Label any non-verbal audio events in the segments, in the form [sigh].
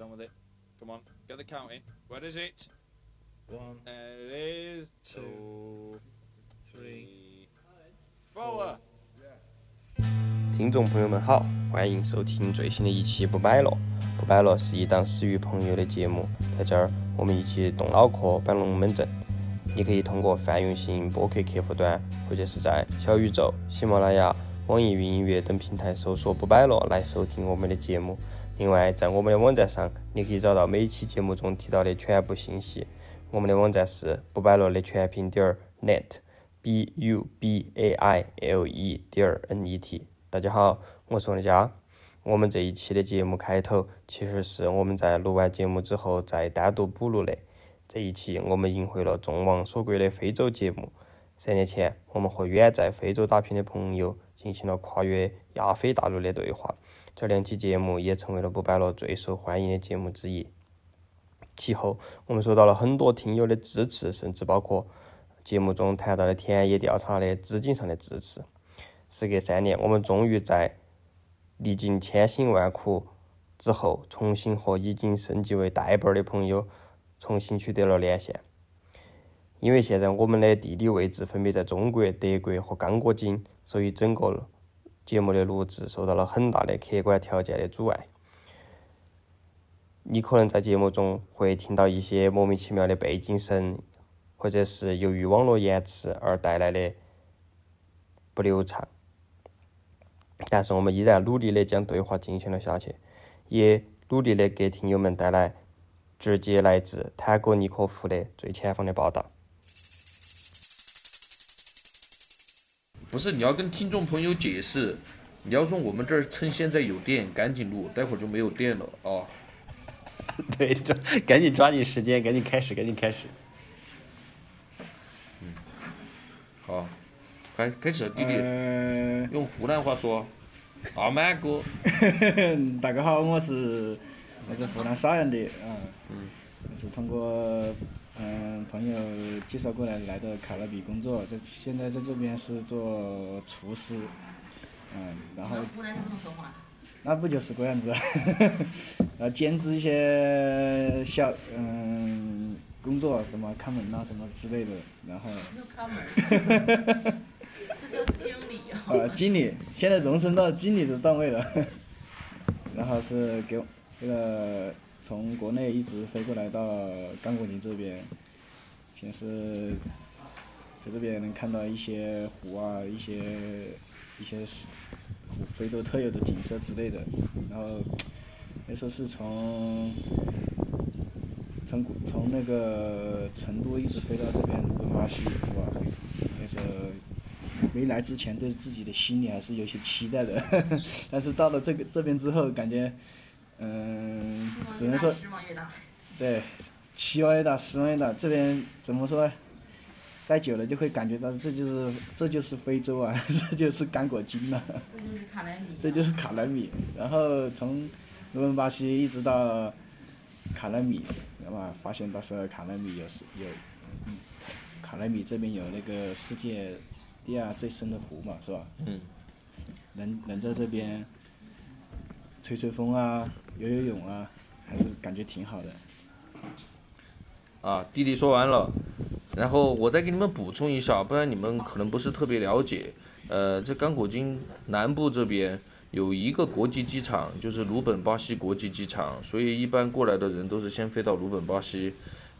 Get on with it. Come on, get the counting. Where is it? One, There it is. two, three, four. 听众朋友们好，欢迎收听最新的一期《不摆了》。不摆了是一档始于朋友的节目，在这儿我们一起动脑壳摆龙门阵。你可以通过泛用型播客客户端，或者是在小宇宙、喜马拉雅、网易云音乐等平台搜索“不摆了”来收听我们的节目。另外，在我们的网站上，你可以找到每期节目中提到的全部信息。我们的网站是不摆了的全拼点儿 net，b u b a i l e 点儿 n e t。大家好，我是王佳。我们这一期的节目开头其实是我们在录完节目之后再单独补录的。这一期我们迎回了众望所归的非洲节目。三年前，我们和远在非洲打拼的朋友进行了跨越亚非大陆的对话。这两期节目也成为了不摆了最受欢迎的节目之一。其后，我们收到了很多听友的支持，甚至包括节目中谈到的田野调查的资金上的支持。时隔三年，我们终于在历经千辛万苦之后，重新和已经升级为代班儿的朋友重新取得了连线。因为现在我们的地理位置分别在中国、德国和刚果金，所以整个节目的录制受到了很大的客观条件的阻碍。你可能在节目中会听到一些莫名其妙的背景声，或者是由于网络延迟而带来的不流畅。但是我们依然努力的将对话进行了下去，也努力的给听友们带来直接来自坦格尼科夫的最前方的报道。不是，你要跟听众朋友解释，你要说我们这儿趁现在有电，赶紧录，待会儿就没有电了啊。[laughs] 对，抓赶紧抓紧时间，赶紧开始，赶紧开始。嗯好，开开始，弟弟、呃，用湖南话说，阿满哥，[laughs] 大家好，我是我是湖南邵阳的嗯，我是通过嗯朋友介绍过来来到卡拉比工作，在现在在这边是做厨师，嗯，然后湖南是这么说话。那不就是这样子啊，[laughs] 然后兼职一些小嗯工作，什么看门呐、什么之类的，然后就看门儿，[laughs] 这叫经理啊。呃，经理现在荣升到经理的段位了，[laughs] 然后是给我这个从国内一直飞过来到刚果林这边，先是在这边能看到一些湖啊，一些一些是湖非洲特有的景色之类的，然后那时候是从从从那个成都一直飞到这边卢本巴西是吧？那时候没来之前对自己的心里还是有些期待的，但是到了这个这边之后，感觉，嗯，只能说。对，期望越大，失望越大。这边怎么说？待久了就会感觉到这就是这就是非洲啊，[laughs] 这就是干果金呐、这就是卡莱米。这就是卡莱米。然后从卢本巴西一直到卡莱米，那么发现到时候卡莱米有是有，嗯，卡莱米这边有那个世界第二最深的湖嘛，是吧？嗯。能能在这边吹吹风啊，游游泳啊，还是感觉挺好的。啊，弟弟说完了，然后我再给你们补充一下，不然你们可能不是特别了解。呃，在刚果金南部这边有一个国际机场，就是鲁本巴西国际机场，所以一般过来的人都是先飞到鲁本巴西。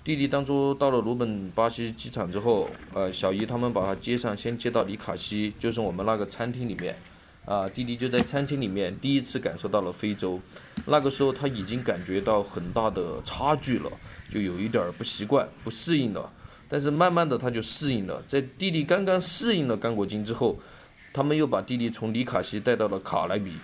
弟弟当初到了鲁本巴西机场之后，呃，小姨他们把他接上，先接到里卡西，就是我们那个餐厅里面。啊，弟弟就在餐厅里面第一次感受到了非洲，那个时候他已经感觉到很大的差距了，就有一点儿不习惯、不适应了。但是慢慢的他就适应了，在弟弟刚刚适应了刚果金之后，他们又把弟弟从里卡西带到了卡莱比，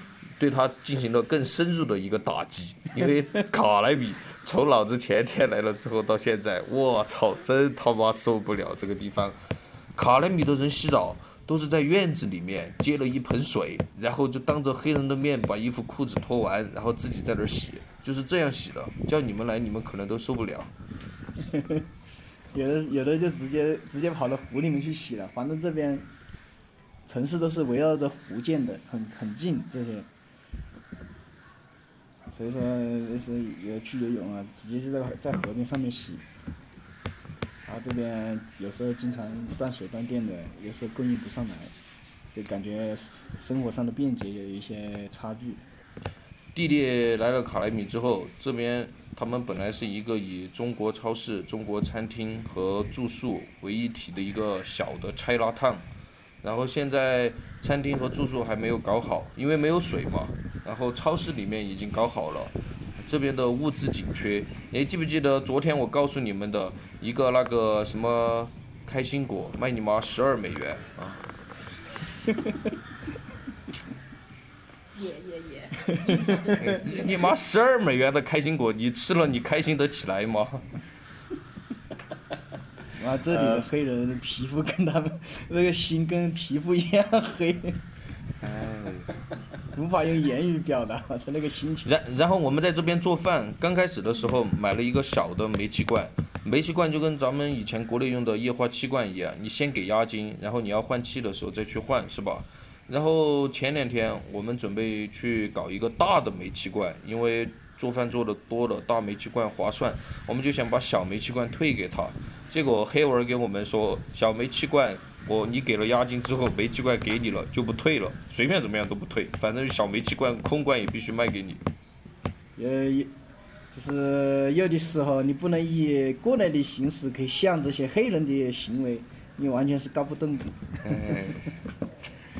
对他进行了更深入的一个打击，因为 [laughs] 卡莱比从老子前天来了之后到现在，我操，真他妈受不了这个地方。卡莱米的人洗澡都是在院子里面接了一盆水，然后就当着黑人的面把衣服裤子脱完，然后自己在那儿洗，就是这样洗的。叫你们来，你们可能都受不了。[laughs] 有的有的就直接直接跑到湖里面去洗了，反正这边城市都是围绕着湖建的，很很近这些。所以说也是也去游泳啊，直接就在在河边上面洗。然后这边有时候经常断水断电的，有时候供应不上来，就感觉生生活上的便捷有一些差距。弟弟来了卡莱米之后，这边他们本来是一个以中国超市、中国餐厅和住宿为一体的一个小的拆拉烫，然后现在餐厅和住宿还没有搞好，因为没有水嘛。然后超市里面已经搞好了，这边的物资紧缺。你记不记得昨天我告诉你们的一个那个什么开心果卖你妈十二美元啊？[laughs] 你妈十二美元的开心果，你吃了你开心得起来吗？[laughs] 啊，这里的黑人的皮肤跟他们那个心跟皮肤一样黑，[laughs] 哎。[laughs] 无法用言语表达 [laughs] 他那个心情。然然后我们在这边做饭，刚开始的时候买了一个小的煤气罐，煤气罐就跟咱们以前国内用的液化气罐一样，你先给押金，然后你要换气的时候再去换，是吧？然后前两天我们准备去搞一个大的煤气罐，因为做饭做的多了，大煤气罐划算，我们就想把小煤气罐退给他。结果黑文给我们说，小煤气罐我你给了押金之后，煤气罐给你了就不退了，随便怎么样都不退，反正小煤气罐空罐也必须卖给你。呃，也就是有的时候你不能以过来的形式去想这些黑人的行为，你完全是搞不懂的。哎。[laughs]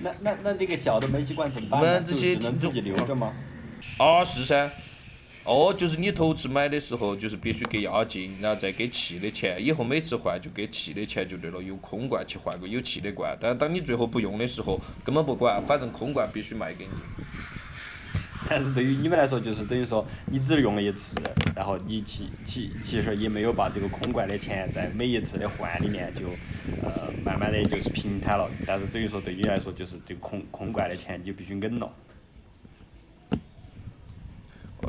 那那那那个小的煤气罐怎么办呢？这些就只能自己留着吗？二十噻。哦，就是你头次买的时候，就是必须给押金，然后再给气的钱。以后每次换就给气的钱就对了，用空罐去换个有气的罐。但当你最后不用的时候，根本不管，反正空罐必须卖给你。但是对于你们来说，就是等于说你只用了一次，然后你其其其实也没有把这个空罐的钱在每一次的换里面就呃慢慢的就是平摊了。但是等于说对你来说，就是这个空空罐的钱你就必须忍了。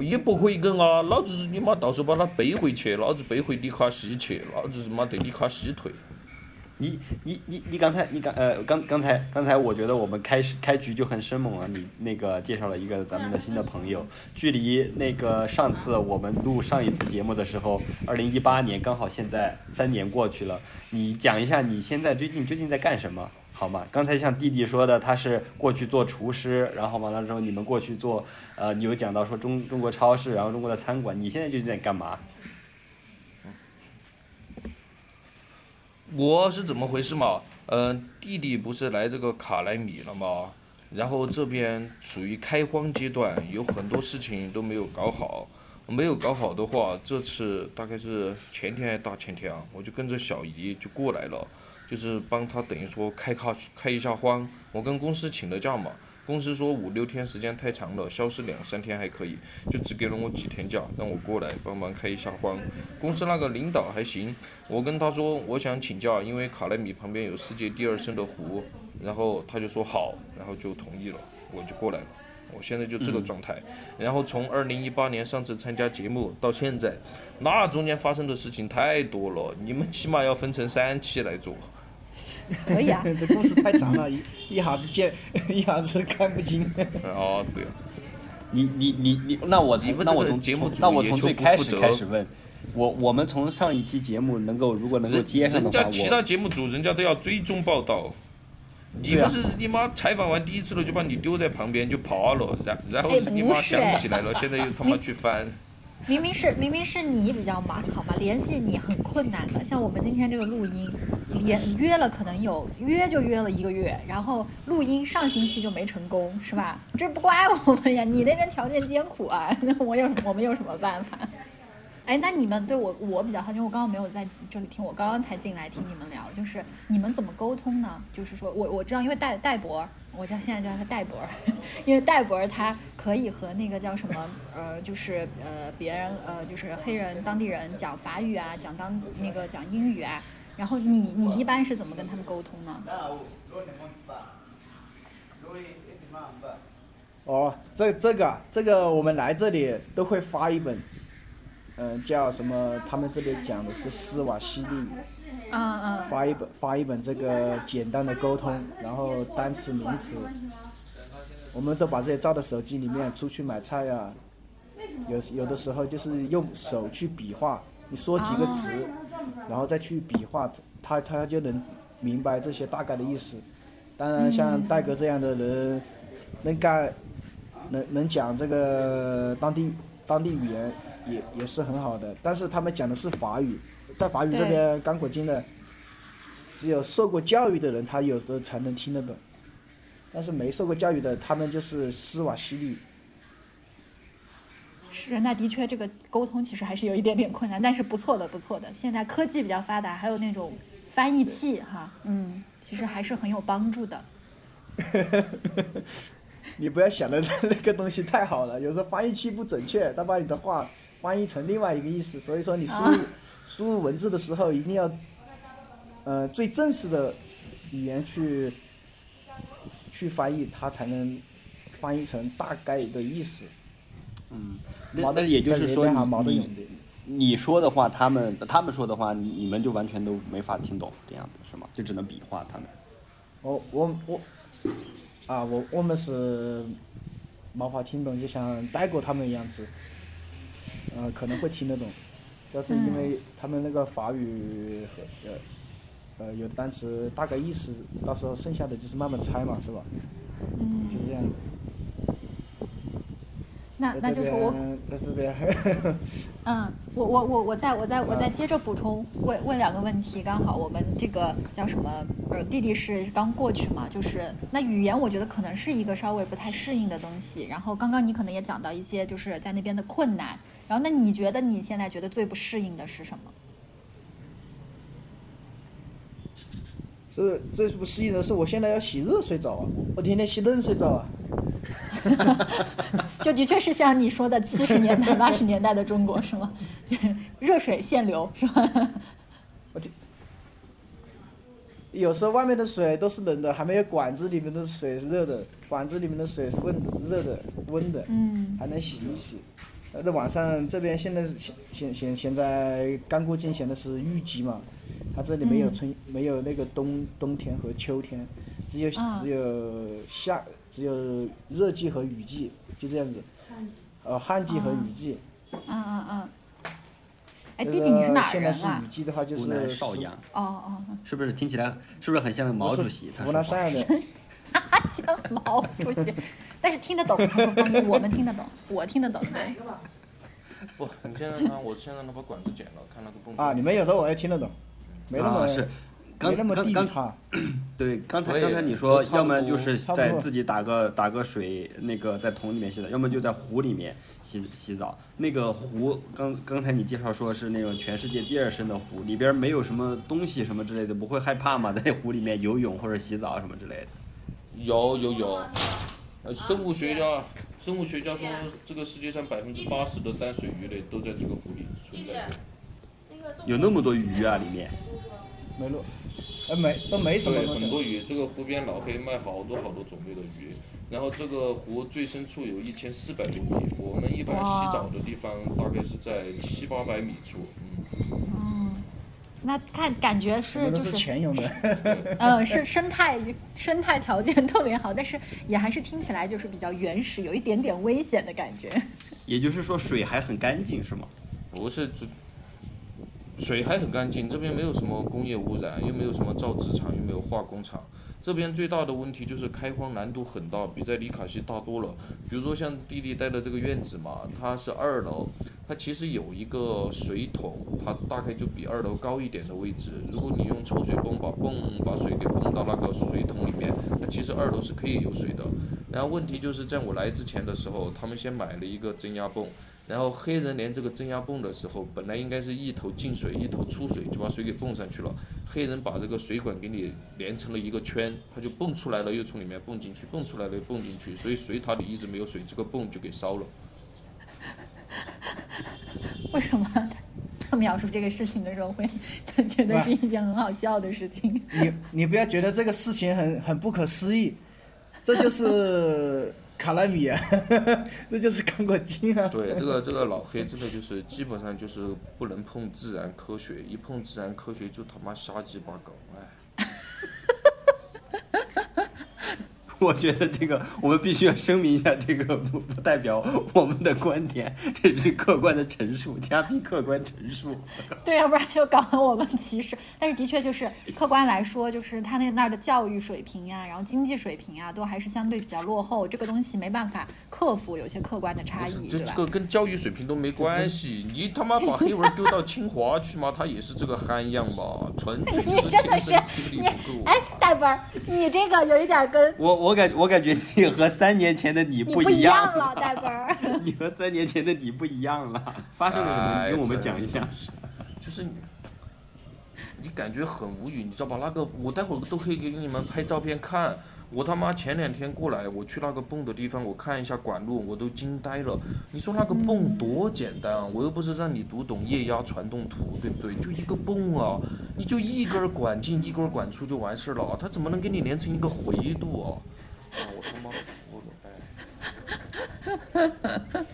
也不可以跟啊，老子你妈到时候把他背回去，老子背回李卡西去，老子他妈对李卡西退。你你你你刚才你刚呃刚刚才刚才我觉得我们开始开局就很生猛啊！你那个介绍了一个咱们的新的朋友，距离那个上次我们录上一次节目的时候，二零一八年刚好现在三年过去了，你讲一下你现在最近究竟在干什么好吗？刚才像弟弟说的，他是过去做厨师，然后完了之后你们过去做呃，你有讲到说中中国超市，然后中国的餐馆，你现在就在干嘛？我是怎么回事嘛？嗯、弟弟不是来这个卡莱米了吗？然后这边属于开荒阶段，有很多事情都没有搞好。没有搞好的话，这次大概是前天还是大前天啊，我就跟着小姨就过来了，就是帮他等于说开卡开一下荒。我跟公司请的假嘛，公司说五六天时间太长了，消失两三天还可以，就只给了我几天假，让我过来帮忙开一下荒。公司那个领导还行，我跟他说我想请假，因为卡莱米旁边有世界第二深的湖，然后他就说好，然后就同意了，我就过来了。我现在就这个状态，然后从二零一八年上次参加节目到现在，那中间发生的事情太多了，你们起码要分成三期来做。[laughs] 可以啊。[laughs] 这故事太长了，一一下子见，一下子看不清。[laughs] 哦，对啊，你你你你，那我从那我从节目从那我从最开始开始问，我我们从上一期节目能够如果能够接上的话，人家其他节目组人家都要追踪报道，你不是你妈采访完第一次了就把你丢在旁边就跑了，然然后哎你妈想起来了，现在又他妈去翻。明明是明明是你比较忙，好吗？联系你很困难的。像我们今天这个录音，连约了可能有约就约了一个月，然后录音上星期就没成功，是吧？这不怪我们呀，你那边条件艰苦啊，[laughs] 那我有我们有什么办法？哎，那你们对我我比较好奇，因为我刚刚没有在这里听，我刚刚才进来听你们聊，就是你们怎么沟通呢？就是说我我知道，因为戴戴博，我叫现在叫他戴博，[laughs] 因为戴博他可以和那个叫什么呃，就是呃别人呃就是黑人当地人讲法语啊，讲当那个讲英语啊，然后你你一般是怎么跟他们沟通呢？哦，这这个啊这个我们来这里都会发一本，嗯、叫什么？他们这边讲的是斯瓦西里语，嗯嗯，发一本发一本这个简单的沟通，然后单词名词，我们都把这些照到手机里面，出去买菜呀、有有的时候就是用手去比划，你说几个词，然后再去比划，他他就能明白这些大概的意思。当然，像戴哥这样的人，能干，能能讲这个当地当地语言也也是很好的。但是他们讲的是法语，在法语这边，刚果金的，只有受过教育的人，他有的才能听得懂。但是没受过教育的，他们就是斯瓦西里。是，那的确这个沟通其实还是有一点点困难，但是不错的，不错的。现在科技比较发达，还有那种翻译器哈，嗯，其实还是很有帮助的。[laughs] 你不要想的那个东西太好了，有时候翻译器不准确，它把你的话翻译成另外一个意思。所以说你输入、输入文字的时候，一定要，呃，最正式的语言去去翻译，它才能翻译成大概的意思。嗯，那那也就是说你你你说的话，他们他们说的话，你们就完全都没法听懂，这样子是吗？就只能比划他们。我我我，啊，我我们是没法听懂，就像带过他们一样子，呃，可能会听得懂，但是因为他们那个法语和呃呃有的单词大概意思，到时候剩下的就是慢慢猜嘛，是吧？嗯。就是这样。那那就是我，在这边。[laughs] 嗯，我我我我再我再我再接着补充问问两个问题，刚好我们这个叫什么？呃，弟弟是刚过去嘛，就是那语言，我觉得可能是一个稍微不太适应的东西。然后刚刚你可能也讲到一些就是在那边的困难。然后那你觉得你现在觉得最不适应的是什么？这最不适应的是我现在要洗热水澡啊，我天天洗冷水澡啊。[laughs] [laughs] 就的确是像你说的七十年代、八十年代的中国是吗？[laughs] 热水限流是吧？我天，有时候外面的水都是冷的，还没有管子里面的水是热的，管子里面的水是温热的、温的，嗯，还能洗一洗。那晚上这边现在是现现现现在刚过境前的是雨季嘛，它这里没有春没有那个冬冬天和秋天，只有只有夏。只有热季和雨季，就这样子。呃，旱季和雨季。嗯嗯嗯。哎，弟弟，你是哪人啊？现在是雨季的话，就是湖南邵阳。哦哦。是不是听起来是不是很像毛主席？湖南邵阳的。像毛主席，[laughs] 但是听得懂他说方言，我们听得懂，[laughs] 我听得懂对。不，你现在呢？我现在呢把管子剪了，看那个蹦。啊，你们有的我也听得懂，没那么是。刚刚刚，[clears throat] 对，刚才刚才你说，要么就是在自己打个打个水，那个在桶里面洗澡，要么就在湖里面洗洗澡。那个湖，刚刚才你介绍说是那种全世界第二深的湖，里边没有什么东西什么之类的，不会害怕吗？在湖里面游泳或者洗澡什么之类的？有有有，呃，生物学家，生物学家说，这个世界上百分之八十的淡水鱼类都在这个湖里存在。有那么多鱼啊，里面。没路。哎，没都没什么对，很多鱼，这个湖边老黑卖好多好多种类的鱼，然后这个湖最深处有一千四百多米，我们一般洗澡的地方大概是在七八百米处，嗯。嗯，那看感觉是就是。[laughs] 嗯，是生态生态条件特别好，但是也还是听起来就是比较原始，有一点点危险的感觉。[laughs] 也就是说，水还很干净是吗？不是，只。水还很干净，这边没有什么工业污染，又没有什么造纸厂，又没有化工厂。这边最大的问题就是开荒难度很大，比在里卡西大多了。比如说像弟弟带的这个院子嘛，它是二楼，它其实有一个水桶，它大概就比二楼高一点的位置。如果你用抽水泵把泵把水给泵到那个水桶里面，那其实二楼是可以有水的。然后问题就是在我来之前的时候，他们先买了一个增压泵。然后黑人连这个增压泵的时候，本来应该是一头进水一头出水，就把水给泵上去了。黑人把这个水管给你连成了一个圈，它就泵出来了，又从里面泵进去，泵出来了又泵进去，所以水塔里一直没有水，这个泵就给烧了。[laughs] 为什么他描述这个事情的时候会 [laughs] 觉得是一件很好笑的事情？你你不要觉得这个事情很很不可思议，这就是。[laughs] 卡拉米啊，这就是刚果金啊。对，这个这个老黑真的就是基本上就是不能碰自然科学，一碰自然科学就他妈瞎鸡巴搞，哎。我觉得这个我们必须要声明一下，这个不不代表我们的观点，这是客观的陈述，嘉宾客观陈述。[laughs] 对，要不然就搞得我们歧视。但是的确就是客观来说，就是他那那儿的教育水平呀，然后经济水平呀，都还是相对比较落后。这个东西没办法克服，有些客观的差异，这对吧？这个跟教育水平都没关系。你他妈把黑文丢到清华去吗？他也是这个憨样嘛，纯粹 [laughs] 你真的是你。哎，大本儿，你这个有一点跟我我感我感觉你和三年前的你你不一样样了，大本儿。[laughs] 你和三年前的你不一样了，发生了什么？跟我们讲一下。就是你，你感觉很无语，你知道吧？那个我待会儿都可以给你们拍照片看。我他妈前两天过来，我去那个泵的地方，我看一下管路，我都惊呆了。你说那个泵多简单啊！我又不是让你读懂液压传动图，对不对？就一个泵啊，你就一根管进一根管出就完事了，它怎么能给你连成一个回路啊？我他妈服了！哎。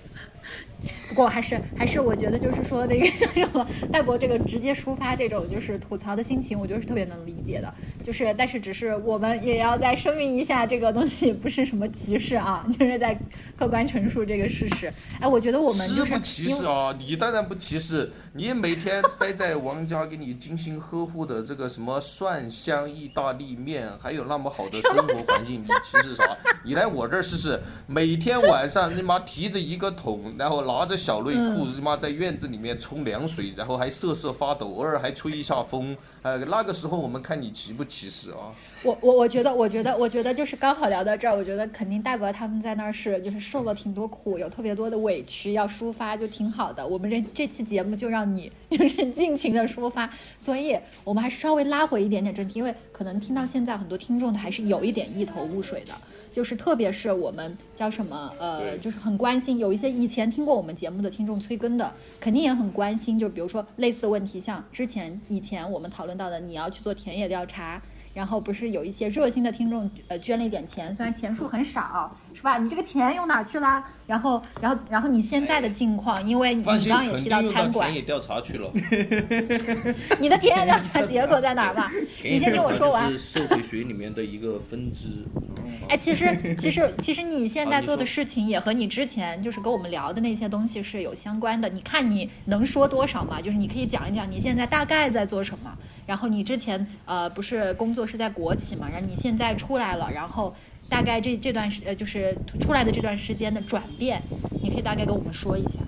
不过还是还是我觉得就是说那个 [laughs] 叫什么戴博这个直接抒发这种就是吐槽的心情，我觉得是特别能理解的。就是但是只是我们也要再声明一下，这个东西不是什么歧视啊，[laughs] 就是在客观陈述这个事实。哎，我觉得我们就是不歧视啊，你当然不歧视。你每天待在王家给你精心呵护的这个什么蒜香意大利面，还有那么好的生活环境，你歧视啥？你来我这儿试试，每天晚上你妈提着一个桶，然后拿着小内裤，日妈在院子里面冲凉水，然后还瑟瑟发抖，偶尔还吹一下风。呃，那个时候我们看你歧不歧视啊？我我我觉得，我觉得，我觉得就是刚好聊到这儿，我觉得肯定大伯他们在那儿是就是受了挺多苦，有特别多的委屈要抒发，就挺好的。我们这这期节目就让你 [laughs] 就是尽情的抒发，所以我们还是稍微拉回一点点正题，因为可能听到现在很多听众还是有一点一头雾水的，就是特别是我们叫什么呃，就是很关心，有一些以前听过我们节目我们的听众催更的，肯定也很关心，就比如说类似问题，像之前以前我们讨论到的，你要去做田野调查。然后不是有一些热心的听众呃捐了一点钱，虽然钱数很少，是吧？你这个钱用哪去了？然后，然后，然后你现在的境况，因为你刚，刚也提到餐馆到田，野调查去了。[laughs] 你的田野调查结果在哪儿吧？你先听我说完是。社会学里面的一个分支。[laughs] 哎，其实其实其实你现在做的事情也和你之前就是跟我们聊的那些东西是有相关的。你看你能说多少嘛？就是你可以讲一讲你现在大概在做什么。然后你之前呃不是工作是在国企嘛？然后你现在出来了，然后大概这这段时呃就是出来的这段时间的转变，你可以大概跟我们说一下。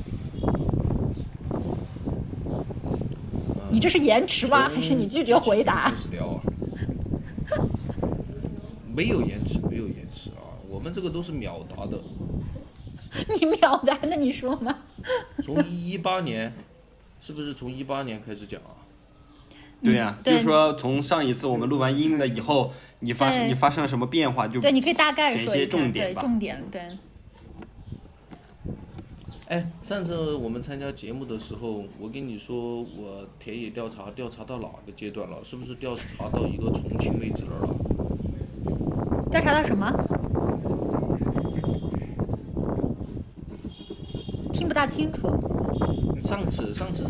你这是延迟吗？还是你拒绝回答。没有延迟，没有延迟啊！我们这个都是秒答的。[laughs] 你秒答，那你说嘛？从一八年，是不是从一八年开始讲啊？对呀、对就是说从上一次我们录完音了以后，你发你发生了什么变化就对，你可以大概说一些重点吧重点，对。哎，上次我们参加节目的时候，我跟你说我田野调查调查到哪个阶段了？是不是调查到一个重庆妹子那儿了？调查到什么？听不大清楚。上次上次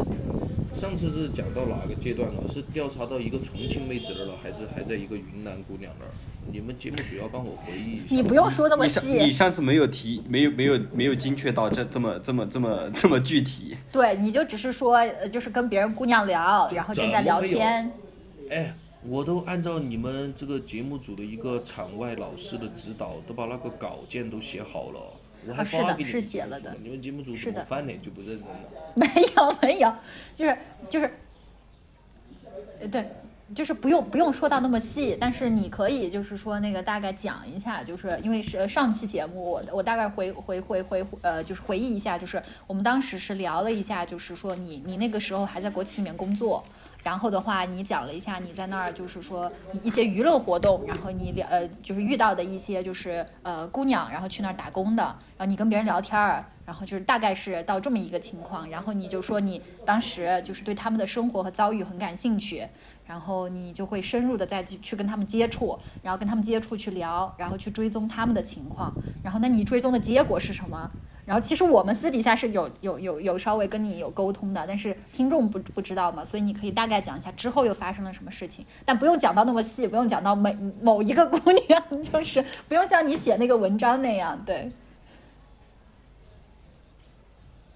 上次是讲到哪个阶段了？是调查到一个重庆妹子那儿了，还是还在一个云南姑娘那儿？你们节目组要帮我回忆一下。你不用说那么你上你，上次没有提，没有没有没有精确到这这么这么这么这么具体。对，你就只是说，呃就是跟别人姑娘聊，然后正在聊天。哎，我都按照你们这个节目组的一个场外老师的指导，都把那个稿件都写好了。我还啊是的是写了的你们节目组是的怎么翻脸就不认真了？[laughs] 没有没有，就是就是，呃对，就是不用不用说到那么细，但是你可以就是说那个大概讲一下，就是因为是上期节目我我大概回回回回呃就是回忆一下，就是我们当时是聊了一下，就是说你你那个时候还在国企里面工作。然后的话，你讲了一下你在那儿就是说一些娱乐活动，然后你聊呃就是遇到的一些就是呃姑娘，然后去那儿打工的，然后你跟别人聊天儿，然后就是大概是到这么一个情况，然后你就说你当时就是对他们的生活和遭遇很感兴趣，然后你就会深入的再去去跟他们接触，然后跟他们接触去聊，然后去追踪他们的情况，然后那你追踪的结果是什么？然后其实我们私底下是有有有有稍微跟你有沟通的，但是听众不不知道嘛，所以你可以大概讲一下之后又发生了什么事情，但不用讲到那么细，不用讲到每某一个姑娘，[laughs] 就是不用像你写那个文章那样，对。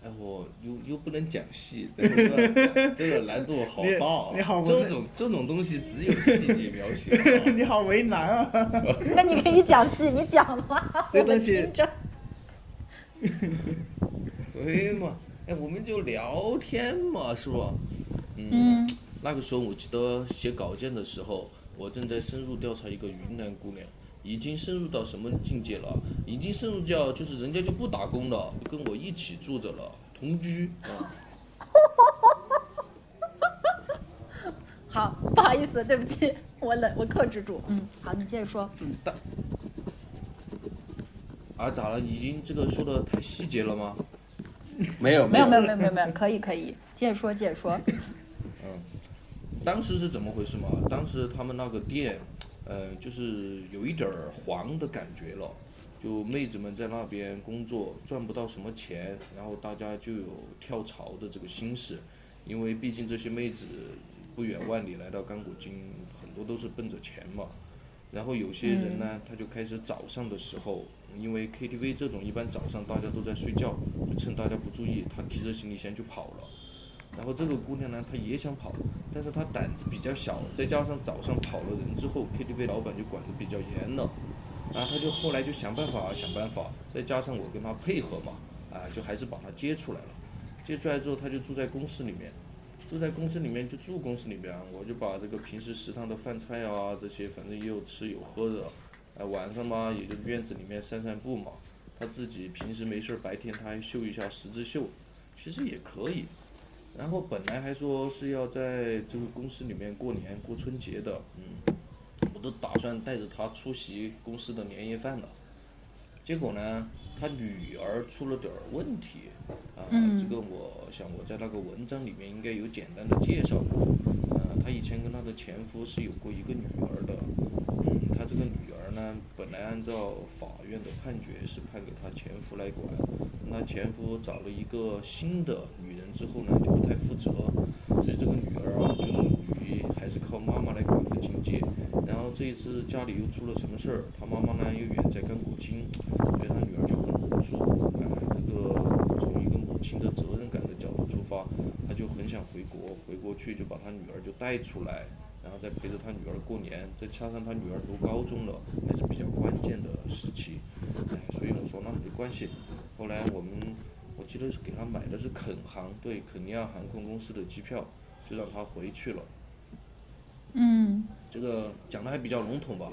哎，我又又不能讲细，这个这个难度好大啊！你好这种这种东西只有细节描写啊。[laughs] 你好为难啊！[laughs] 那你可以讲戏，你讲吧，我们这东西听着。[laughs] 所以嘛，哎，我们就聊天嘛，是吧？嗯那个时候我记得写稿件的时候，我正在深入调查一个云南姑娘，已经深入到什么境界了？已经深入到就是人家就不打工了，跟我一起住着了，同居啊。[laughs] 好，不好意思，对不起，我冷，我克制住。嗯，好，你接着说。啊，咋了？已经这个说的太细节了吗？没有没有没有没有没有没有，可以可以，接着说接着说。嗯当时是怎么回事嘛？当时他们那个店，呃，就是有一点儿黄的感觉了，就妹子们在那边工作赚不到什么钱，然后大家就有跳槽的这个心思，因为毕竟这些妹子不远万里来到甘果金，很多都是奔着钱嘛。然后有些人呢，他就开始早上的时候，因为 KTV 这种一般早上大家都在睡觉，就趁大家不注意，他提着行李箱就跑了。然后这个姑娘呢，她也想跑，但是她胆子比较小，再加上早上跑了人之后，KTV 老板就管得比较严了，然后她就后来就想办法想办法，再加上我跟她配合嘛，啊，就还是把她接出来了。接出来之后，她就住在公司里面，住在公司里面就住公司里面，我就把这个平时食堂的饭菜啊这些，反正也有吃有喝的，啊晚上嘛也就院子里面散散步嘛。他自己平时没事儿白天他还绣一下十字绣，其实也可以。然后本来还说是要在这个公司里面过年过春节的，嗯，我都打算带着他出席公司的年夜饭了。结果呢，他女儿出了点儿问题，啊，这个我想我在那个文章里面应该有简单的介绍过。呃，他以前跟他的前夫是有过一个女儿的，嗯，他这个女儿本来按照法院的判决是判给他前夫来管，那前夫找了一个新的女人之后呢，就不太负责，所以这个女儿啊，就属于还是靠妈妈来管的境界。然后这一次家里又出了什么事儿，他妈妈呢又远在刚果金，所以他女儿就很无助。啊、这个从一个母亲的责任感的角度出发，他就很想回国，回国去就把他女儿就带出来，然后再陪着他女儿过年，再加上他女儿读高中了，还是比较关键的时期。哎，所以我说那没关系。后来我们我记得是给他买的是肯航，对肯尼亚航空公司的机票，就让他回去了。嗯这个讲的还比较笼统吧，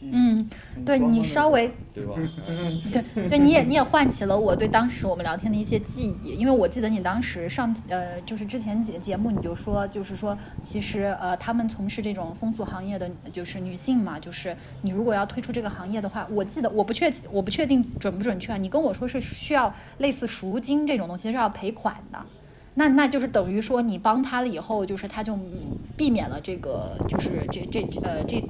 嗯，对你稍微对吧？嗯 [laughs] 对对，你也你也唤起了我对当时我们聊天的一些记忆，因为我记得你当时上呃就是之前节节目你就说就是说其实呃他们从事这种风俗行业的就是女性嘛，就是你如果要退出这个行业的话，我记得我不确我不确定准不准确啊，你跟我说是需要类似赎金这种东西是要赔款的。那那就是等于说你帮他了以后，就是他就嗯避免了这个，就是这这呃这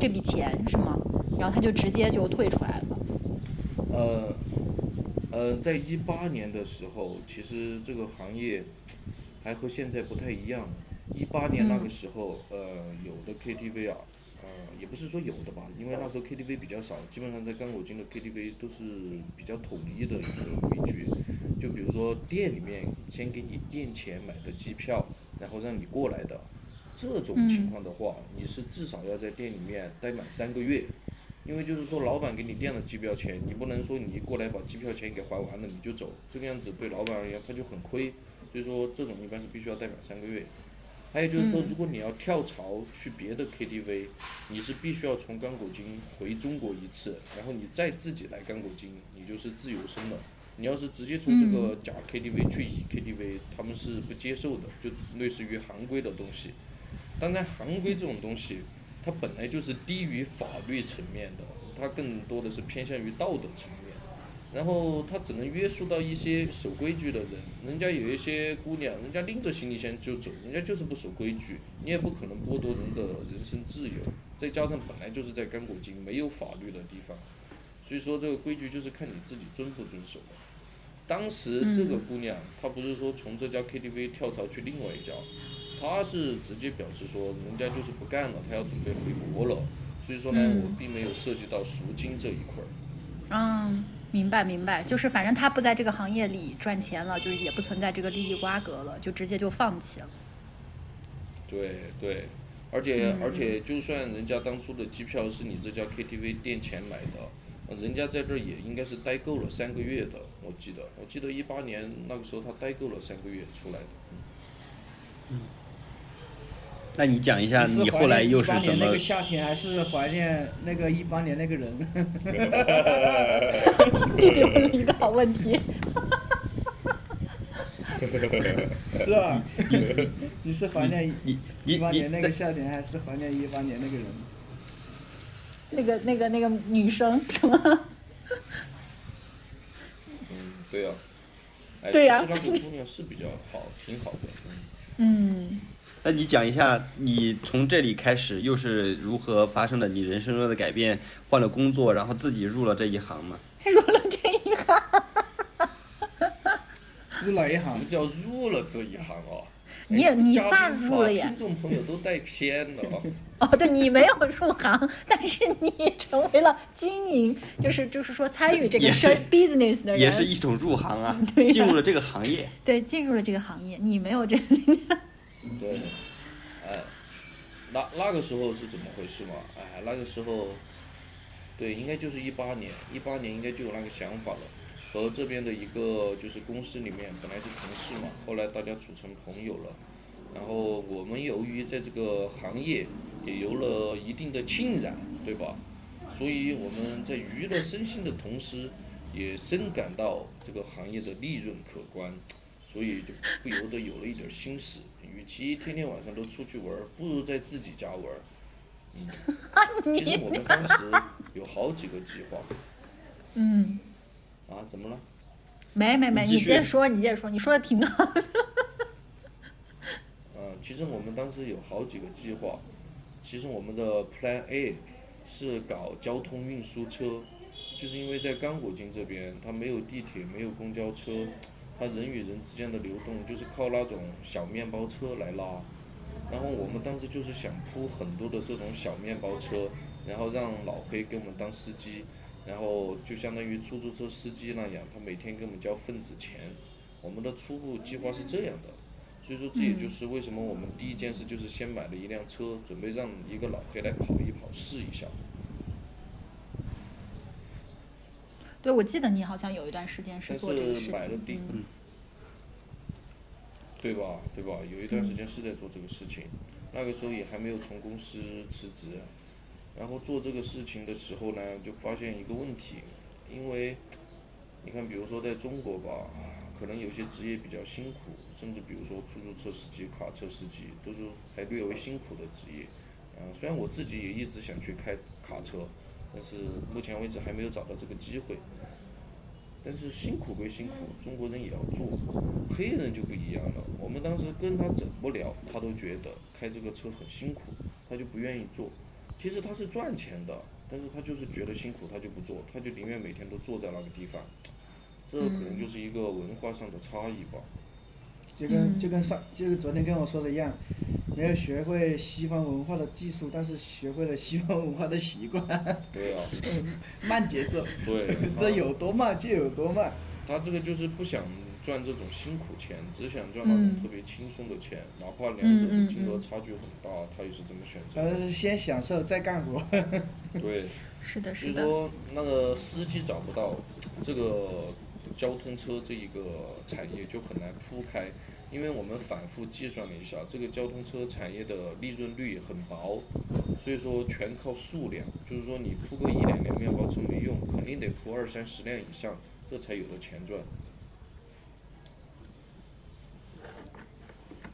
这笔钱是吗？然后他就直接就退出来了。呃，呃，在一八年的时候，其实这个行业还和现在不太一样。一八年那个时候，呃，有的 KTV 啊，呃，也不是说有的吧，因为那时候 KTV 比较少，基本上在刚果金的 KTV 都是比较统一的一个规矩。就比如说店里面先给你垫钱买的机票，然后让你过来的，这种情况的话，你是至少要在店里面待满三个月。因为就是说，老板给你垫了机票钱，你不能说你过来把机票钱给还完了你就走，这个样子对老板而言他就很亏。所以说，这种一般是必须要待满三个月。还有就是说，如果你要跳槽去别的 KTV，你是必须要从刚果金回中国一次，然后你再自己来刚果金，你就是自由身了。你要是直接从这个假 KTV 去乙 KTV，他们是不接受的，就类似于行规的东西。当然，行规这种东西，它本来就是低于法律层面的，它更多的是偏向于道德层面。然后他只能约束到一些守规矩的人，人家有一些姑娘，人家拎着行李箱就走，人家就是不守规矩，你也不可能剥夺人的人身自由。再加上本来就是在刚果金没有法律的地方，所以说这个规矩就是看你自己遵不遵守的。当时这个姑娘，她不是说从这家 KTV 跳槽去另外一家，她是直接表示说，人家就是不干了，她要准备回国了。所以说呢，嗯我并没有涉及到赎金这一块儿。嗯，明白明白，就是反正他不在这个行业里赚钱了，就是也不存在这个利益瓜葛了，就直接就放弃了。对对，而且、而且，就算人家当初的机票是你这家 KTV 店钱买的，呃人家在这儿也应该是待够了三个月的，我记得，我记得一八年那个时候他待够了三个月出来的。那你讲一下，你后来又是怎么那个夏天，还是怀念那个一八年那个人？弟弟问了一个好问题，[laughs] 是吧？你是怀念一八年那个夏天，还是怀念一八年那个人？那个那个那个女生是吗？嗯，对呀、哎，对呀其实那个姑娘是比较好，挺好的。嗯嗯，那你讲一下，你从这里开始又是如何发生的你人生中的改变？换了工作，然后自己入了这一行吗？入了这一行，入了一行什么，叫入了这一行啊？你也你算入了呀听众朋友都带偏了哦。[laughs] 哦，对你没有入行，但是你成为了经营，就是就是说参与这个也是生 business 的人，也是一种入行啊，[laughs] 对呀进入了这个行业。对进入了这个行业，你没有这，[laughs] 对，哎，那那个时候是怎么回事嘛？哎，那个时候，对，应该就是一八年，一八年应该就有那个想法了。和这边的一个就是公司里面本来是同事嘛，后来大家处成朋友了。然后我们由于在这个行业也有了一定的浸染，对吧？所以我们在娱乐身心的同时，也深感到这个行业的利润可观，所以就不由得有了一点心思。与其天天晚上都出去玩儿，不如在自己家玩儿。嗯，[laughs] 其实我们当时有好几个计划 [laughs] 嗯，啊，怎么了？没没没，你接着说，你接着说，你说的挺好的，[laughs] 嗯，其实我们当时有好几个计划，其实我们的 Plan A 是搞交通运输车，就是因为在刚果金这边，它没有地铁，没有公交车，他人与人之间的流动就是靠那种小面包车来拉。然后我们当时就是想铺很多的这种小面包车，然后让老黑给我们当司机，然后就相当于出租车司机那样，他每天给我们交份子钱。我们的初步计划是这样的。所以说，这也就是为什么我们第一件事就是先买了一辆车，准备让一个老黑来跑一跑，试一下。对，我记得你好像有一段时间是但做这个事是买了情，嗯对吧？对吧？有一段时间是在做这个事情，那个时候也还没有从公司辞职，然后做这个事情的时候呢，就发现一个问题，因为你看，比如说在中国吧，可能有些职业比较辛苦，甚至比如说出租车司机、卡车司机，都是还略微辛苦的职业。啊，虽然我自己也一直想去开卡车，但是目前为止还没有找到这个机会。但是辛苦归辛苦，中国人也要做。黑人就不一样了，我们当时跟他整不了，他都觉得开这个车很辛苦，他就不愿意做。其实他是赚钱的，但是他就是觉得辛苦，他就不做，他就宁愿每天都坐在那个地方。这可能就是一个文化上的差异吧。就跟就跟上就是昨天跟我说的一样，没有学会西方文化的技术，但是学会了西方文化的习惯，对啊，[laughs] 慢节奏，对，[laughs] 这有多慢就有多慢。他这个就是不想赚这种辛苦钱，只想赚那种嗯。特别轻松的钱，哪怕两者金额嗯差距很大，他也是这么选择他。是先享受再干活。对，是的，是的，所以说那个司机找不到，这个交通车这一个产业就很难铺开，因为我们反复计算了一下，这个交通车产业的利润率很薄，所以说全靠数量，就是说你铺个一两辆面包车没用，肯定得铺二三十辆以上，这才有的钱赚。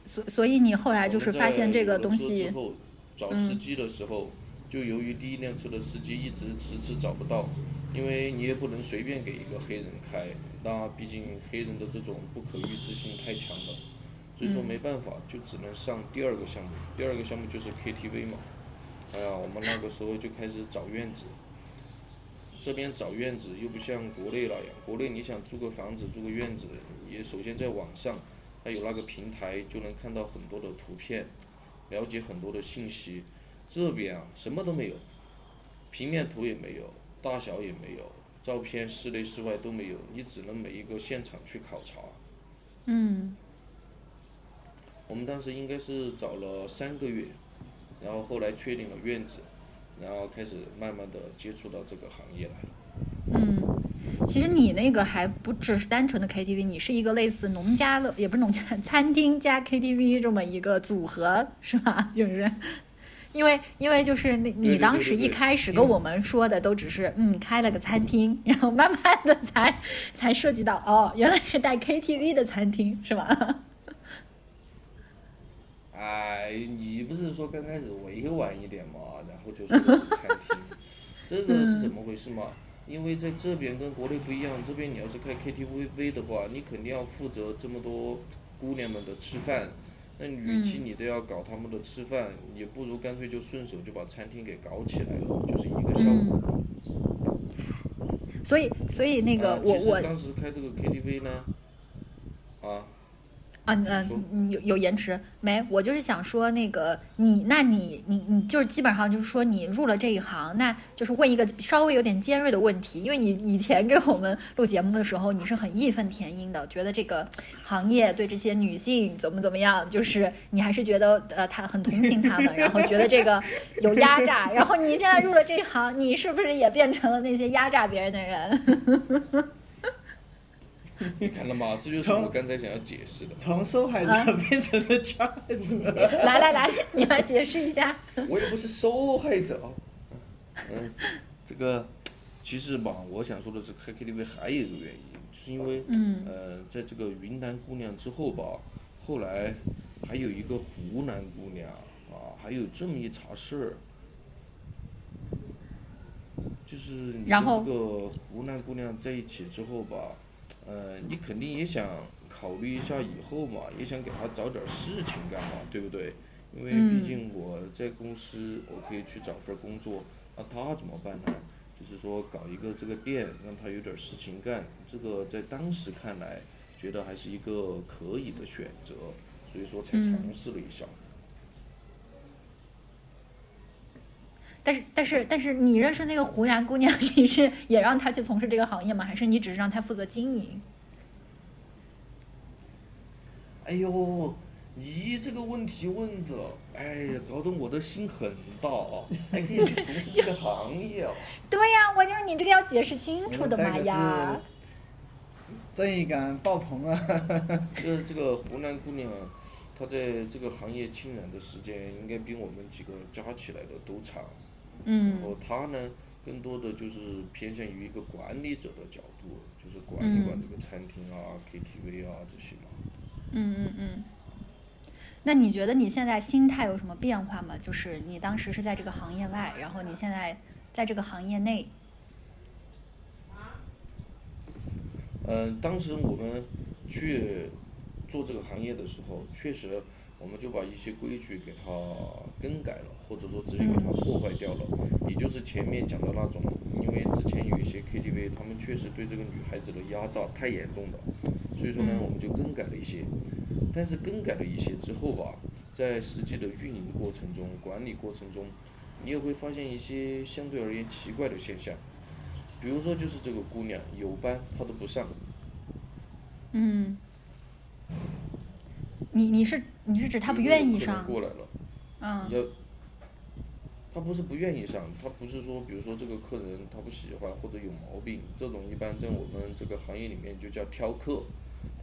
所所以你后来就是发现这个东西之，后找司机的时候，就由于第一辆车的司机一直迟迟找不到，因为你也不能随便给一个黑人开，那毕竟黑人的这种不可预知性太强了，所以说没办法，就只能上第二个项目。第二个项目就是 KTV 嘛。哎呀，我们那个时候就开始找院子，这边找院子又不像国内那样，国内你想租个房子、租个院子，也首先在网上，还有那个平台就能看到很多的图片，了解很多的信息。这边啊，什么都没有，平面图也没有，大小也没有，照片室内室外都没有，你只能每一个现场去考察。嗯我们当时应该是找了三个月，然后后来确定了院子，然后开始慢慢的接触到这个行业来。嗯，其实你那个还不只是单纯的 KTV，你是一个类似农家乐，也不是农家，餐厅加 KTV 这么一个组合，是吧？就是。因为，因为就是那，你当时一开始跟我们说的都只是嗯开了个餐厅，然后慢慢的才才涉及到哦，原来是带 KTV 的餐厅，是吧？[laughs] 哎，你不是说刚开始委婉一点嘛，然后就说是餐厅，这个是怎么回事嘛？因为在这边跟国内不一样，这边你要是开 KTV 的话，你肯定要负责这么多姑娘们的吃饭。那与其你都要搞他们的吃饭，也不如干脆就顺手就把餐厅给搞起来了，就是一个效果。所以，所以那个我我当时开这个 KTV 呢，啊。啊，嗯嗯，有有延迟没？我就是想说那个你，那你你你就是基本上就是说你入了这一行，那就是问一个稍微有点尖锐的问题，因为你以前给我们录节目的时候，你是很义愤填膺的，觉得这个行业对这些女性怎么怎么样，就是你还是觉得呃他很同情他们，然后觉得这个有压榨，然后你现在入了这一行，你是不是也变成了那些压榨别人的人？[laughs] 你看了吗？这就是我刚才想要解释的。从受害者 [laughs] 变成了加害者。[laughs] 来来来，[laughs] 你来解释一下。我也不是受害者。嗯，这个其实吧，我想说的是，开 KTV 还有一个原因，就是因为呃，在这个云南姑娘之后吧，后来还有一个湖南姑娘啊，还有这么一茬事儿，就是你跟这个湖南姑娘在一起之后吧。呃，你肯定也想考虑一下以后嘛，也想给他找点事情干嘛，对不对？因为毕竟我在公司，我可以去找份工作，那他怎么办呢？就是说搞一个这个店，让他有点事情干，这个在当时看来，觉得还是一个可以的选择，所以说才尝试了一下。但是但是但是，你认识那个湖南姑娘，[laughs] 你是也让她去从事这个行业吗？还是你只是让她负责经营？哎呦，你这个问题问的，哎呀，搞得我的心很大啊！还可以从事这个行业啊？[laughs] 对呀，我就是你这个要解释清楚的嘛呀！正义感爆棚啊！[laughs] 这这个湖南姑娘，她在这个行业浸染的时间，应该比我们几个加起来的都长。然后他呢，更多的就是偏向于一个管理者的角度，就是管一管这个餐厅啊、KTV 啊这些嘛。嗯嗯嗯。那你觉得你现在心态有什么变化吗？就是你当时是在这个行业外，然后你现在在这个行业内。嗯，当时我们去做这个行业的时候，确实。我们就把一些规矩给它更改了，或者说直接给它破坏掉了。也就是前面讲的那种，因为之前有一些 KTV，他们确实对这个女孩子的压榨太严重了，所以说呢，我们就更改了一些。但是更改了一些之后吧，在实际的运营过程中、管理过程中，你也会发现一些相对而言奇怪的现象。比如说，就是这个姑娘有班她都不上。嗯。你你是你是指他不愿意上？过来了。嗯。要，他不是不愿意上，他不是说，比如说这个客人他不喜欢或者有毛病，这种一般在我们这个行业里面就叫挑客，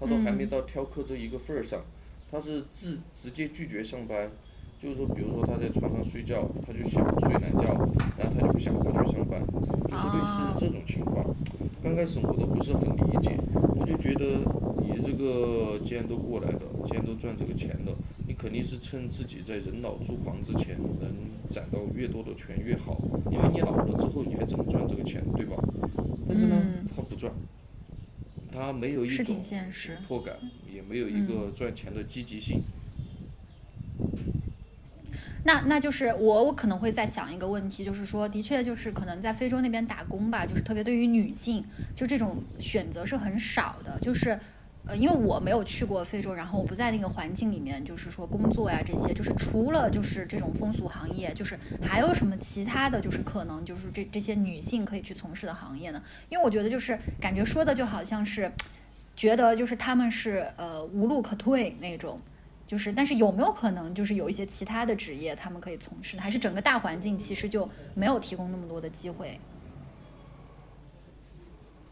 他都还没到挑客这一个份儿上，他是自直接拒绝上班，就是说，比如说他在床上睡觉，他就想睡懒觉，然后他就不想过去上班，就是类似这种情况。刚开始我都不是很理解，我就觉得。你这个既然都过来了，既然都赚这个钱了，你肯定是趁自己在人老珠黄之前能攒到越多的钱越好，因为你老了之后你还怎么赚这个钱，对吧？但是呢，他不赚，他没有一种紧迫感，也没有一个赚钱的积极性。那那就是我我可能会在想一个问题，就是说，的确就是可能在非洲那边打工吧，就是特别对于女性，就这种选择是很少的，就是。呃，因为我没有去过非洲，然后我不在那个环境里面，就是说工作呀这些，就是除了就是这种风俗行业，就是还有什么其他的就是可能就是这这些女性可以去从事的行业呢？因为我觉得就是感觉说的就好像是，觉得就是他们是呃无路可退那种，就是但是有没有可能就是有一些其他的职业他们可以从事，还是整个大环境其实就没有提供那么多的机会？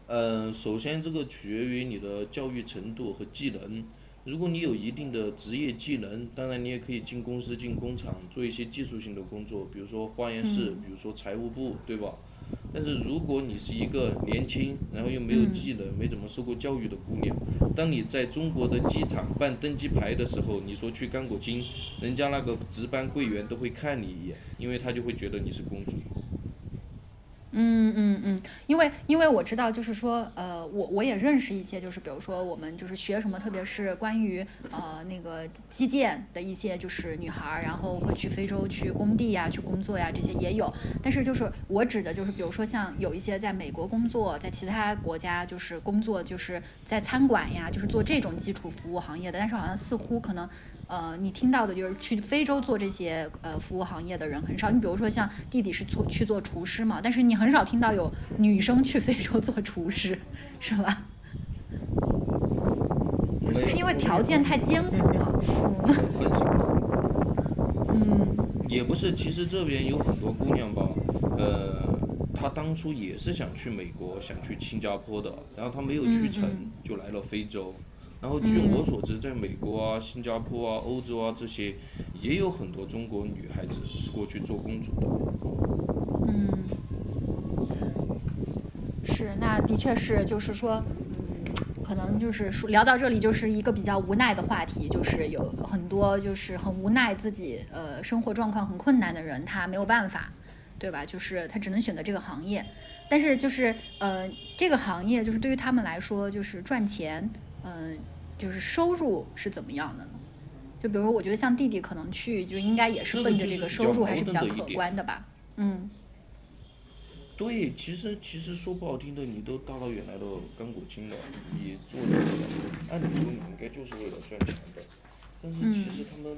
嗯，首先这个取决于你的教育程度和技能。如果你有一定的职业技能，当然你也可以进公司、进工厂做一些技术性的工作，比如说化验室，比如说财务部，对吧？但是如果你是一个年轻，然后又没有技能、没怎么受过教育的姑娘，当你在中国的机场办登机牌的时候，你说去刚果金，人家那个值班柜员都会看你一眼，因为他就会觉得你是公主。嗯嗯嗯，因为因为我知道，就是说，呃，我我也认识一些，就是比如说我们就是学什么，特别是关于呃那个基建的一些就是女孩儿，然后会去非洲去工地呀、去工作呀，这些也有。但是就是我指的就是，比如说像有一些在美国工作，在其他国家就是工作，就是在餐馆呀，就是做这种基础服务行业的，但是好像似乎可能。呃，你听到的就是去非洲做这些呃服务行业的人很少。你比如说像弟弟是做去做厨师嘛，但是你很少听到有女生去非洲做厨师，[laughs] 是吧？是因为条件太艰苦了。很少。嗯。也不是，其实这边有很多姑娘吧，呃，她当初也是想去美国，想去新加坡的，然后她没有去成就来了非洲。然后据我所知，在美国啊、新加坡啊、欧洲啊这些，也有很多中国女孩子是过去做公主的。嗯，是，那的确是，就是说，嗯，可能就是说聊到这里，就是一个比较无奈的话题，就是有很多就是很无奈自己呃生活状况很困难的人，他没有办法，对吧？就是他只能选择这个行业，但是就是呃这个行业就是对于他们来说就是赚钱。嗯，就是收入是怎么样的呢？就比如说，我觉得像弟弟可能去，就应该也是奔着这个收入还是比较可观的吧。嗯。对，其实其实说不好听的，你都大老远来到刚果金了，你做这个，按理说你应该就是为了赚钱的。但是其实他们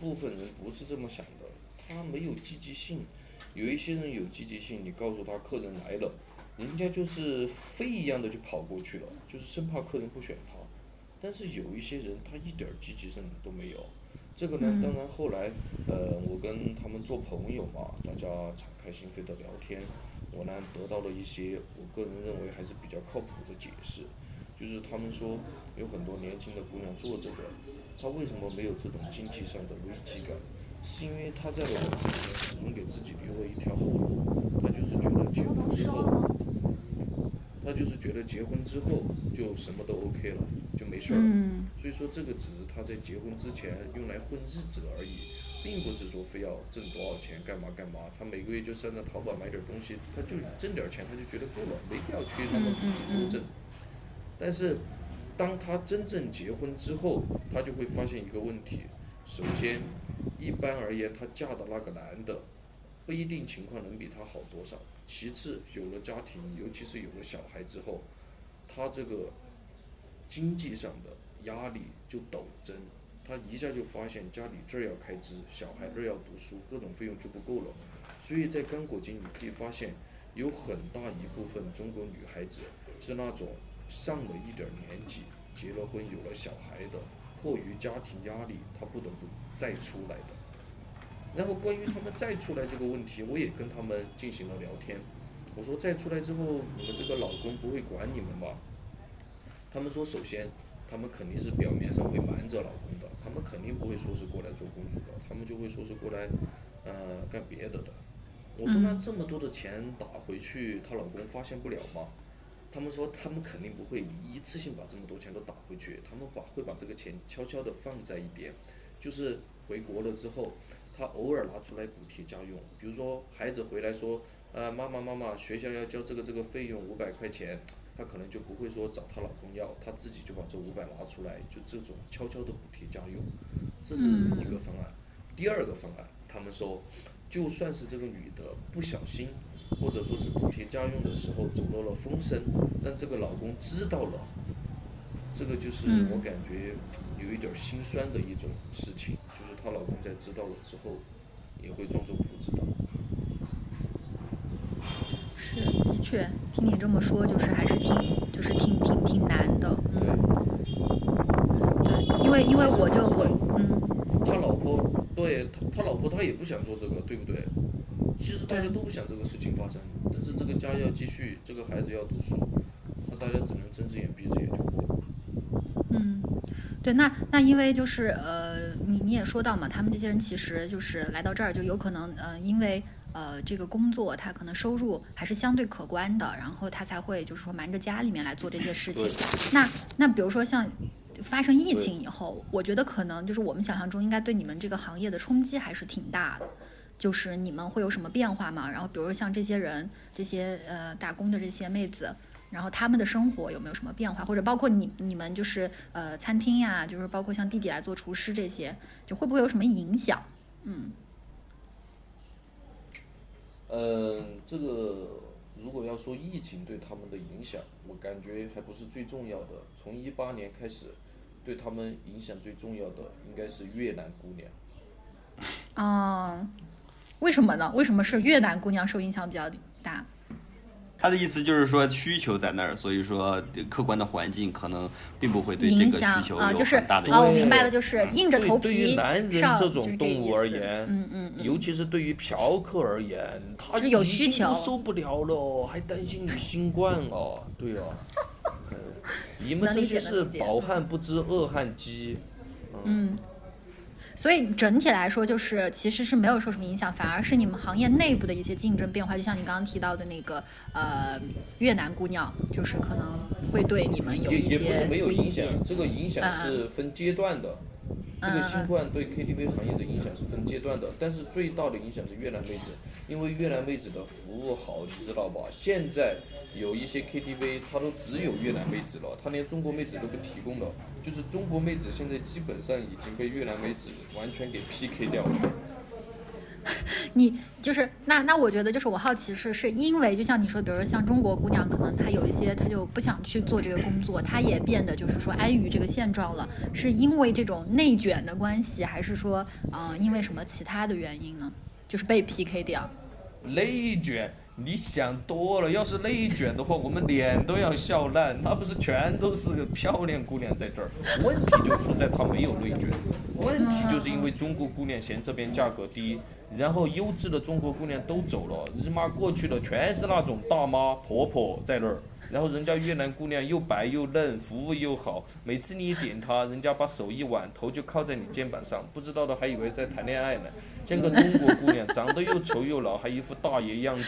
部分人不是这么想的，他没有积极性。有一些人有积极性，你告诉他客人来了。人家就是飞一样的就跑过去了，就是生怕客人不选他。但是有一些人他一点积极性都没有。这个呢，当然后来，呃，我跟他们做朋友嘛，大家敞开心扉的聊天，我呢得到了一些我个人认为还是比较靠谱的解释。就是他们说有很多年轻的姑娘做这个，她为什么没有这种经济上的危机感？是因为她在笼子里面始终给自己留了一条后路，她就是觉得结婚之后。他就是觉得结婚之后就什么都 OK 了，就没事儿了。所以说这个只是他在结婚之前用来混日子而已，并不是说非要挣多少钱干嘛干嘛。他每个月就上那淘宝买点东西，他就挣点钱，他就觉得够了，没必要去那么多挣。但是当他真正结婚之后，他就会发现一个问题：首先，一般而言，他嫁的那个男的不一定情况能比他好多少。其次，有了家庭，尤其是有了小孩之后，他这个经济上的压力就陡增，他一下就发现家里这儿要开支，小孩这儿要读书，各种费用就不够了。所以在刚果金，你可以发现有很大一部分中国女孩子是那种上了一点年纪，结了婚有了小孩的，迫于家庭压力，她不得不再出来的。然后关于他们再出来这个问题，我也跟他们进行了聊天。我说再出来之后，你们这个老公不会管你们吧？他们说首先，他们肯定是表面上会瞒着老公的，他们肯定不会说是过来做公主的，他们就会说是过来，呃，干别的的。我说那这么多的钱打回去，她老公发现不了吗？他们说他们肯定不会一次性把这么多钱都打回去，他们把会把这个钱悄悄的放在一边，就是回国了之后。她偶尔拿出来补贴家用，比如说孩子回来说，呃，妈妈妈妈，学校要交这个这个费用五百块钱，她可能就不会说找她老公要，她自己就把这五百拿出来，就这种悄悄的补贴家用，这是一个方案。第二个方案，他们说，就算是这个女的不小心，或者说是补贴家用的时候走漏了风声，让这个老公知道了，这个就是嗯我感觉有一点儿心酸的一种事情，就是她老公在知道了之后，也会装作不知道。是，的确，听你这么说，就是还是挺，就是挺挺挺难的，对嗯，，对，因为因为我就我，嗯，他老婆对他他老婆他也不想做这个，对不对？其实大家都不想这个事情发生，但是这个家要继续，这个孩子要读书，那大家只能睁只眼闭只眼就过。嗯，对，那那因为就是呃，你你也说到嘛，他们这些人其实就是来到这儿就有可能呃，因为呃这个工作他可能收入还是相对可观的，然后他才会就是说瞒着家里面来做这些事情。[sniffs] 那那比如说像。发生疫情以后，我觉得可能就是我们想象中应该对你们这个行业的冲击还是挺大的，就是你们会有什么变化吗？然后比如说像这些人，这些呃打工的这些妹子，然后他们的生活有没有什么变化，或者包括你你们就是呃餐厅呀，就是包括像弟弟来做厨师这些，就会不会有什么影响？嗯嗯，这个如果要说疫情对他们的影响，我感觉还不是最重要的。从一八年开始，对他们影响最重要的应该是越南姑娘。啊、为什么呢？为什么是越南姑娘受影响比较大？他的意思就是说需求在那儿，所以说客观的环境可能并不会对这个需求啊、就是有很大的啊，我影响。明白了，就是硬着头对对于男人，这种动物而言，嗯嗯嗯，尤其是对于嫖客而言，他就有已经需求受不了了哦，还担心你新冠哦，对哦，[laughs] 嗯你们这些是饱汉不知饿汉饥，嗯，所以整体来说，就是其实是没有受什么影响，反而是你们行业内部的一些竞争变化，就像你刚刚提到的那个呃越南姑娘，就是可能会对你们有也一些也不是没有影响。，这个影响嗯是分阶段的。这个嗯新冠对 KTV 行业的影响是分阶段的，但是最大的影响是越南妹子，因为越南妹子的服务好，你知道吧？现在有一些 KTV 它都只有越南妹子了，它连中国妹子都不提供了，就是中国妹子现在基本上已经被越南妹子完全给 PK 掉了。[laughs] 你就是那那我觉得就是我好奇是是因为就像你说，比如说像中国姑娘，可能她有一些她就不想去做这个工作，她也变得就是说安于这个现状了，是因为这种内卷的关系，还是说呃因为什么其他的原因呢？就是被 PK 掉。内卷，你想多了。要是内卷的话，我们脸都要笑烂。那不是全都是个漂亮姑娘在这儿？问题就出在她没有内卷，问题就是因为中国姑娘嫌这边价格低，然后优质的中国姑娘都走了，日妈过去了，全是那种大妈婆婆在那儿。然后人家越南姑娘又白又嫩，服务又好，每次你一点她，人家把手一挽，头就靠在你肩膀上，不知道的还以为在谈恋爱呢。像个中国姑娘，长得又丑又老，还一副大爷样子，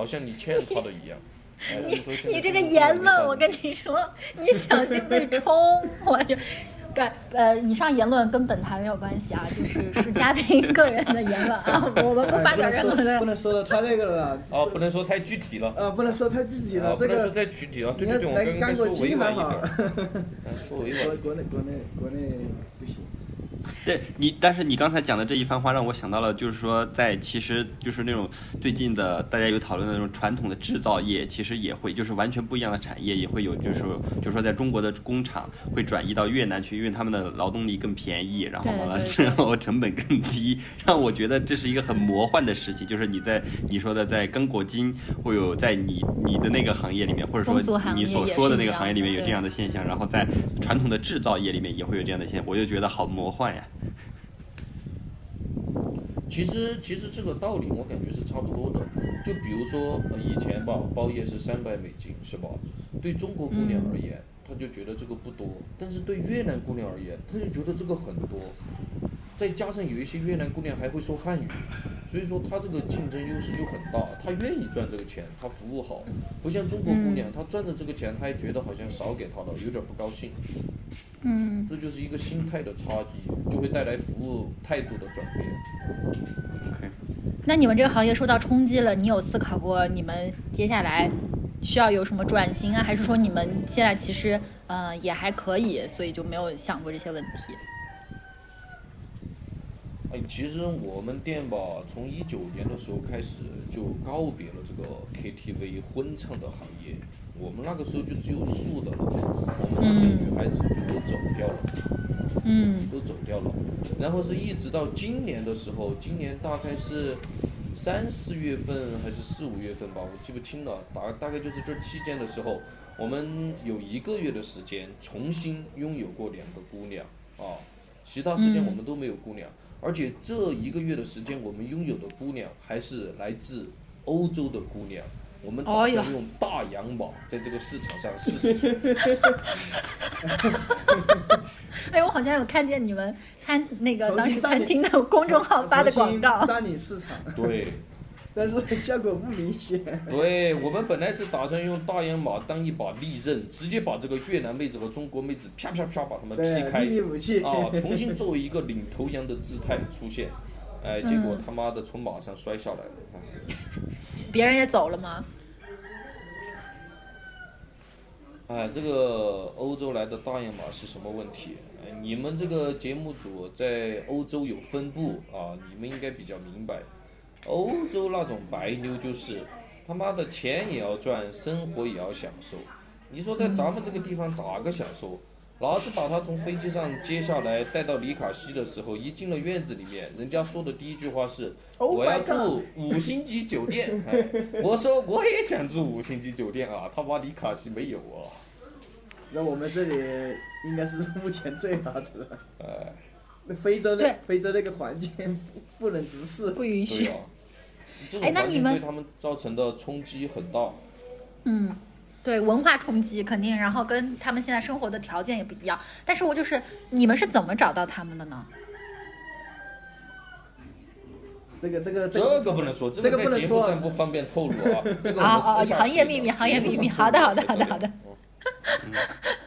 好像你欠他的一样。[laughs] 你这个言论，我跟你说，你小心被 [laughs] 冲！我就，对，呃，以上言论跟本台没有关系啊，就是是嘉宾 [laughs] 个人的言论啊，我们不发表任何的不的。能说的太那个了。哦，不能说太具体了。呃，不能说太具体了，啊，这不能说个太具体了。对你对对，我看来干过刚刚该说委金还好婉一点。，嗯说委婉一点。国国内国内国内不行。对你，但是你刚才讲的这一番话让我想到了，就是说，在其实就是那种最近的大家有讨论的那种传统的制造业，其实也会就是完全不一样的产业，也会有就是，就是说在中国的工厂会转移到越南去，因为他们的劳动力更便宜，然后完了之后成本更低，让 [laughs] [laughs] 我觉得这是一个很魔幻的事情，就是你在你说的在刚果金会有在你你的那个行业里面，或者说你所说的那个行业里面有这样的现象，然后在传统的制造业里面也会有这样的现象，我就觉得好魔幻呀。其实其实这个道理我感觉是差不多的，就比如说呃以前吧，包夜是三百美金是吧？对中国姑娘而言，她就觉得这个不多，但是对越南姑娘而言，她就觉得这个很多。再加上有一些越南姑娘还会说汉语，所以说她这个竞争优势就很大，她愿意赚这个钱，她服务好，不像中国姑娘，她赚的这个钱，她还觉得好像少给她了，有点不高兴。嗯，这就是一个心态的差异，就会带来服务态度的转变。OK。那你们这个行业受到冲击了，你有思考过你们接下来需要有什么转型啊？还是说你们现在其实呃也还可以，所以就没有想过这些问题？哎，其实我们店吧，从一九年的时候开始就告别了这个 KTV 婚唱的行业，我们那个时候就只有素的了，我们那些女孩子就都走掉了，嗯，都走掉了。然后是一直到今年的时候，今年大概是三四月份还是四五月份吧，我记不清了，大大概就是这期间的时候，我们有一个月的时间重新拥有过两个姑娘啊，其他时间我们都没有姑娘。而且这一个月的时间，我们拥有的姑娘还是来自欧洲的姑娘。我们打算用大洋马在这个市场上试试水。[laughs] 哎，我好像有看见你们餐那个当时餐厅的公众号发的广告，占领市场。对。但是 [laughs] 效果不明显。对我们本来是打算用大洋马当一把利刃，直接把这个越南妹子和中国妹子啪啪啪把他们劈开，啊，重新作为一个领头羊的姿态出现，哎，结果他妈的从马上摔下来了。[laughs] 别人也走了吗？哎，这个欧洲来的大洋马是什么问题？哎你们这个节目组在欧洲有分布啊，你们应该比较明白。欧洲那种白妞就是，他妈的钱也要赚，生活也要享受。你说在咱们这个地方咋个享受？老子把他从飞机上接下来带到里卡西的时候，一进了院子里面，人家说的第一句话是：我要住五星级酒店。我说我也想住五星级酒店啊，他妈里卡西没有啊。那我们这里应该是目前最好的了。哎。非洲那非洲那个环境不不能直视，不允许。哎，那你们对他们造成的冲击很大。嗯，对文化冲击肯定，然后跟他们现在生活的条件也不一样。但是我就是你们是怎么找到他们的呢？这个这个这个不能说，这个在节目上不方便透露啊。[laughs] 这个啊啊，行业秘密，行业秘密。好的，好的，好的，好的。[laughs]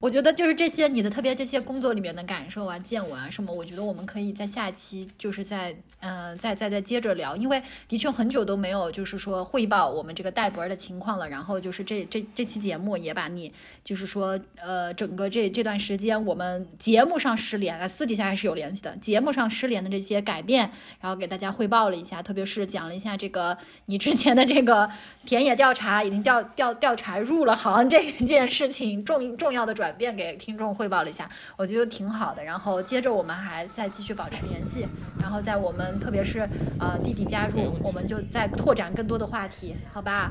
我觉得就是这些你的特别这些工作里面的感受啊、见闻啊什么，我觉得我们可以在下期就是在嗯再再再接着聊，因为的确很久都没有就是说汇报我们这个戴博的情况了。然后就是这这这期节目也把你就是说呃整个这这段时间我们节目上失联了，私底下还是有联系的。节目上失联的这些改变，然后给大家汇报了一下，特别是讲了一下这个你之前的这个田野调查已经调调调查入了行这件事情重重要的转。转变给听众汇报了一下，我觉得挺好的。然后接着我们还在继续保持联系，然后在我们特别是呃弟弟加入，我们就再拓展更多的话题，好吧？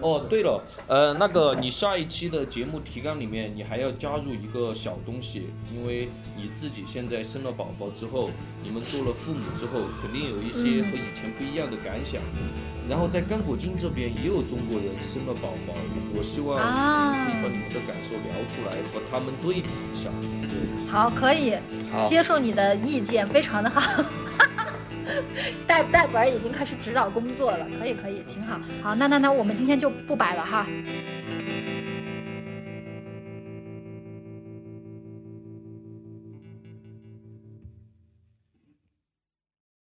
哦，对了，呃，那个你下一期的节目提纲里面，你还要加入一个小东西，因为你自己现在生了宝宝之后，你们做了父母之后，肯定有一些和以前不一样的感想。然后在干果金这边也有中国人生了宝宝，我希望可以把你们的感受聊出来，和他们对比一下。好，可以，接受你的意见，非常的好。[laughs] [laughs] 代代管已经开始指导工作了，可以可以，挺好。好，那那那我们今天就不摆了哈，